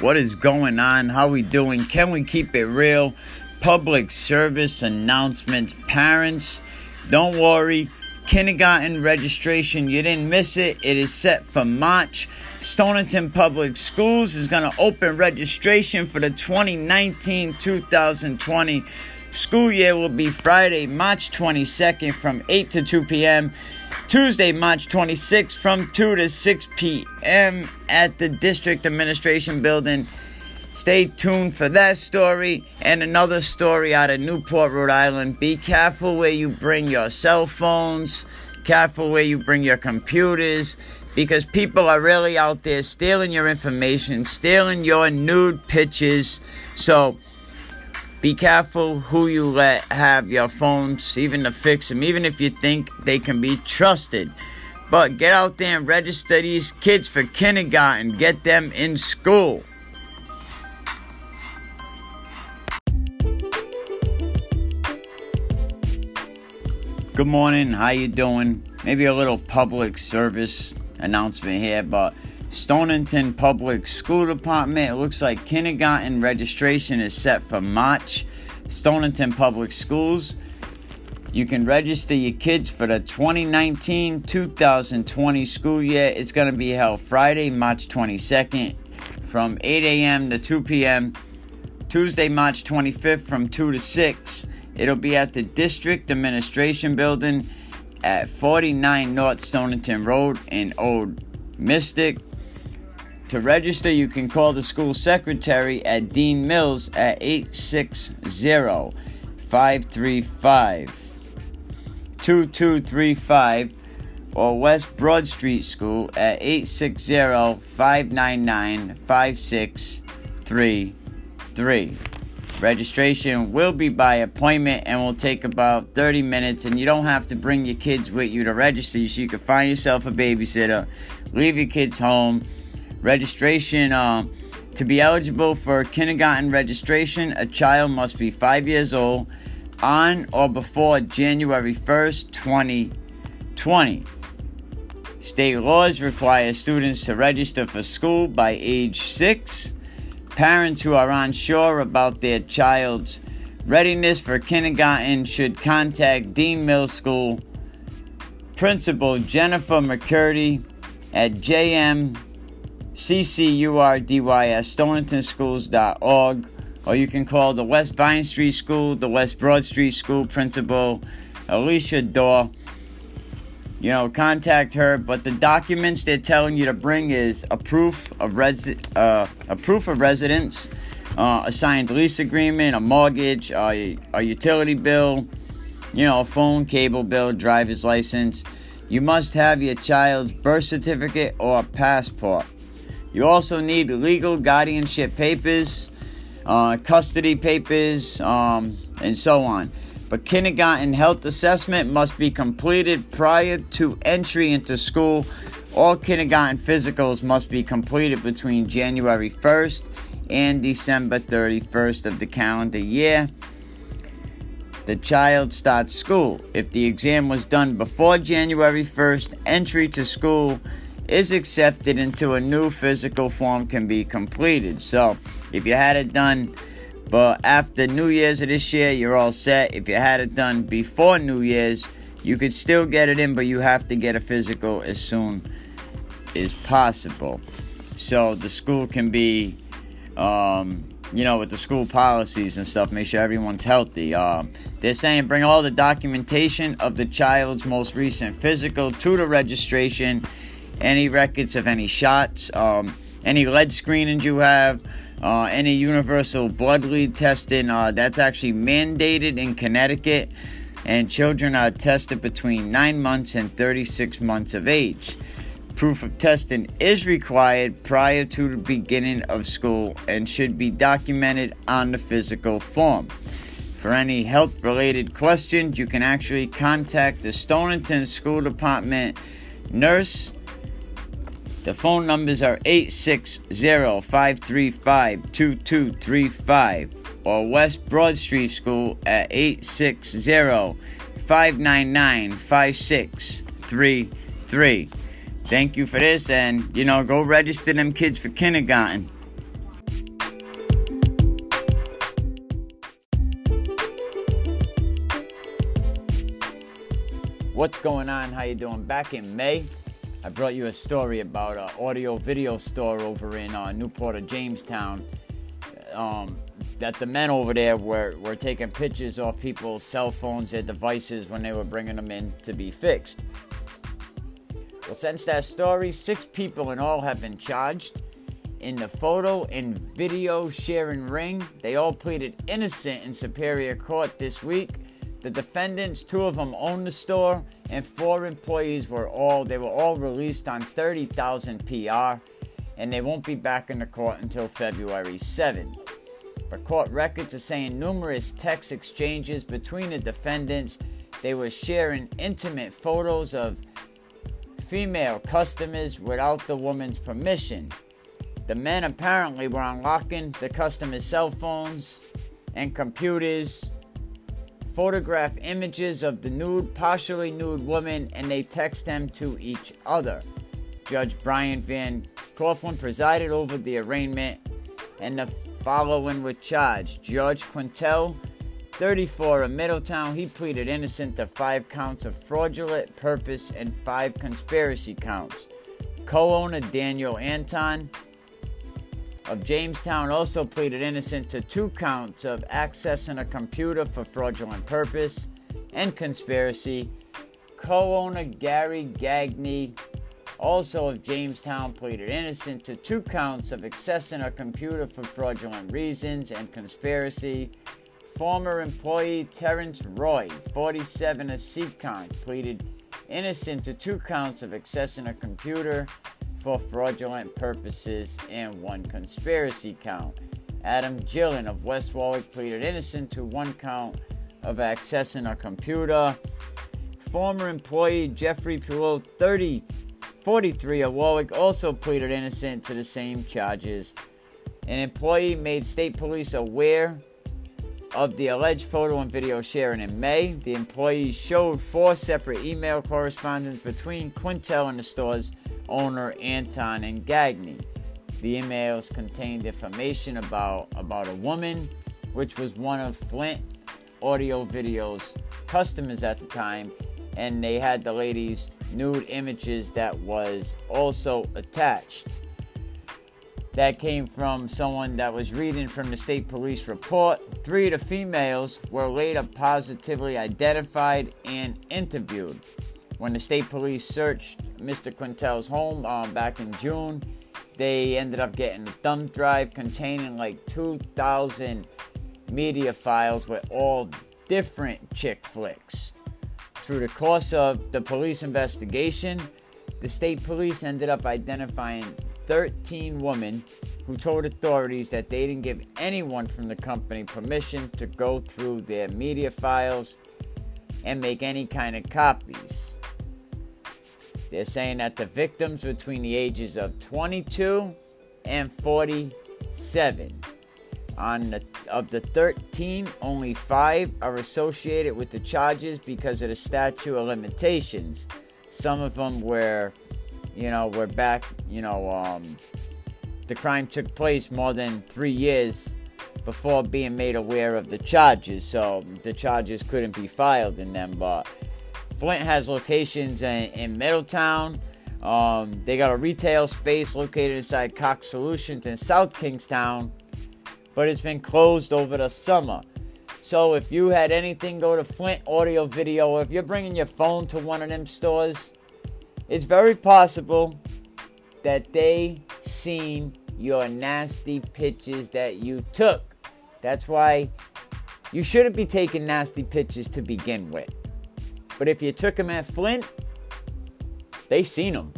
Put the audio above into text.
What is going on? How we doing? Can we keep it real? Public service announcements. Parents, don't worry. Kindergarten registration, you didn't miss it. It is set for March. Stonington Public Schools is going to open registration for the 2019 2020 school year. Will be Friday, March 22nd from 8 to 2 p.m. Tuesday, March 26th from 2 to 6 p.m. at the District Administration Building. Stay tuned for that story and another story out of Newport, Rhode Island. Be careful where you bring your cell phones, careful where you bring your computers, because people are really out there stealing your information, stealing your nude pictures. So, be careful who you let have your phones, even to fix them, even if you think they can be trusted. But get out there and register these kids for kindergarten. Get them in school. Good morning. How you doing? Maybe a little public service announcement here, but Stonington Public School Department. It looks like kindergarten registration is set for March. Stonington Public Schools. You can register your kids for the 2019 2020 school year. It's going to be held Friday, March 22nd from 8 a.m. to 2 p.m. Tuesday, March 25th from 2 to 6. It'll be at the District Administration Building at 49 North Stonington Road in Old Mystic. To register, you can call the school secretary at Deans Mill at 860 535 2235 or West Broad Street School at 860 599 5633. Registration will be by appointment and will take about 30 minutes, and you don't have to bring your kids with you to register, so you can find yourself a babysitter, leave your kids home Registration uh, to be eligible for kindergarten registration, a child must be five years old on or before January 1st, 2020. State laws require students to register for school by age 6. Parents who are unsure about their child's readiness for kindergarten should contact Dean Middle School Principal Jennifer McCurdy at JM ccurdys stoningtonschools.org or you can call the West Vine Street School, the West Broad Street School principal, Alicia Dorr. You know, contact her. But the documents they're telling you to bring is a proof of res- uh, a proof of residence, uh, a signed lease agreement, a mortgage, a, a utility bill, you know, a phone, cable bill, driver's license. You must have your child's birth certificate or passport. You also need legal guardianship papers, uh, custody papers, um, and so on. But kindergarten health assessment must be completed prior to entry into school. All kindergarten physicals must be completed between January 1st and December 31st of the calendar year. The child starts school. If the exam was done before January 1st, entry to school is accepted into a new physical form can be completed. So, if you had it done but after New Year's of this year, you're all set. If you had it done before New Year's, you could still get it in, but you have to get a physical as soon as possible. So the school can be, um, you know, with the school policies and stuff, make sure everyone's healthy. Um, they're saying bring all the documentation of the child's most recent physical to the registration any records of any shots, um, any lead screenings you have, uh, any universal blood lead testing. Uh, that's actually mandated in Connecticut, and children are tested between 9 months and 36 months of age. Proof of testing is required prior to the beginning of school and should be documented on the physical form. For any health related questions, you can actually contact the Stonington School Department nurse the phone numbers are 860-535-2235 or West Broad Street School at 860-599-5633. Thank you for this and you know go register them kids for kindergarten. What's going on? How you doing? Back in May, I brought you a story about an audio video store over in uh, Newport or Jamestown. Um, that the men over there were, were taking pictures off people's cell phones, their devices, when they were bringing them in to be fixed. Well, since that story, six people in all have been charged in the photo and video sharing ring. They all pleaded innocent in Superior Court this week. The defendants, two of them owned the store, and four employees were all they were all released on 30,000 PR, and they won't be back in the court until February 7. But court records are saying numerous text exchanges between the defendants. They were sharing intimate photos of female customers without the woman's permission. The men apparently were unlocking the customers' cell phones and computers, photograph images of the nude, partially nude woman, and they text them to each other. Judge Brian Van Couyghen presided over the arraignment, and the following were charged. George Quintel, 34 of Middletown, he pleaded innocent to five counts of fraudulent purpose and five conspiracy counts. Co owner Daniel Anton, of Jamestown also pleaded innocent to two counts of accessing a computer for fraudulent purpose and conspiracy. Co owner Gary Gagne, also of Jamestown, pleaded innocent to two counts of accessing a computer for fraudulent reasons and conspiracy. Former employee Terrence Roy, 47 of Seekonk, pleaded innocent to two counts of accessing a computer for fraudulent purposes and one conspiracy count. Adam Gillen of West Warwick pleaded innocent to one count of accessing a computer. Former employee Jeffrey Pillow, 30, 43 of Warwick, also pleaded innocent to the same charges. An employee made state police aware of the alleged photo and video sharing in May. The employees showed four separate email correspondence between Quintel and the store's owner Anton and Gagne. The emails contained information about, about a woman, which was one of Flint Audio Video's customers at the time, and they had the lady's nude images that was also attached. That came from someone that was reading from the state police report. Three of the females were later positively identified and interviewed. When the state police searched Mr. Quintel's home um, back in June, they ended up getting a thumb drive containing like 2,000 media files with all different chick flicks. Through the course of the police investigation, the state police ended up identifying 13 women who told authorities that they didn't give anyone from the company permission to go through their media files and make any kind of copies. They're saying that the victims between the ages of 22 and 47. On the, of the 13, only five are associated with the charges because of the statute of limitations. Some of them were, you know, were back, you know, um, the crime took place more than three years before being made aware of the charges, so the charges couldn't be filed in them. But Flint has locations in, in Middletown. Um, they got a retail space located inside Cox Solutions in South Kingstown, but it's been closed over the summer. So if you had anything go to Flint Audio Video, if you're bringing your phone to one of them stores, it's very possible that they seen your nasty pictures that you took. That's why you shouldn't be taking nasty pictures to begin with. But if you took them at Flint, they seen them.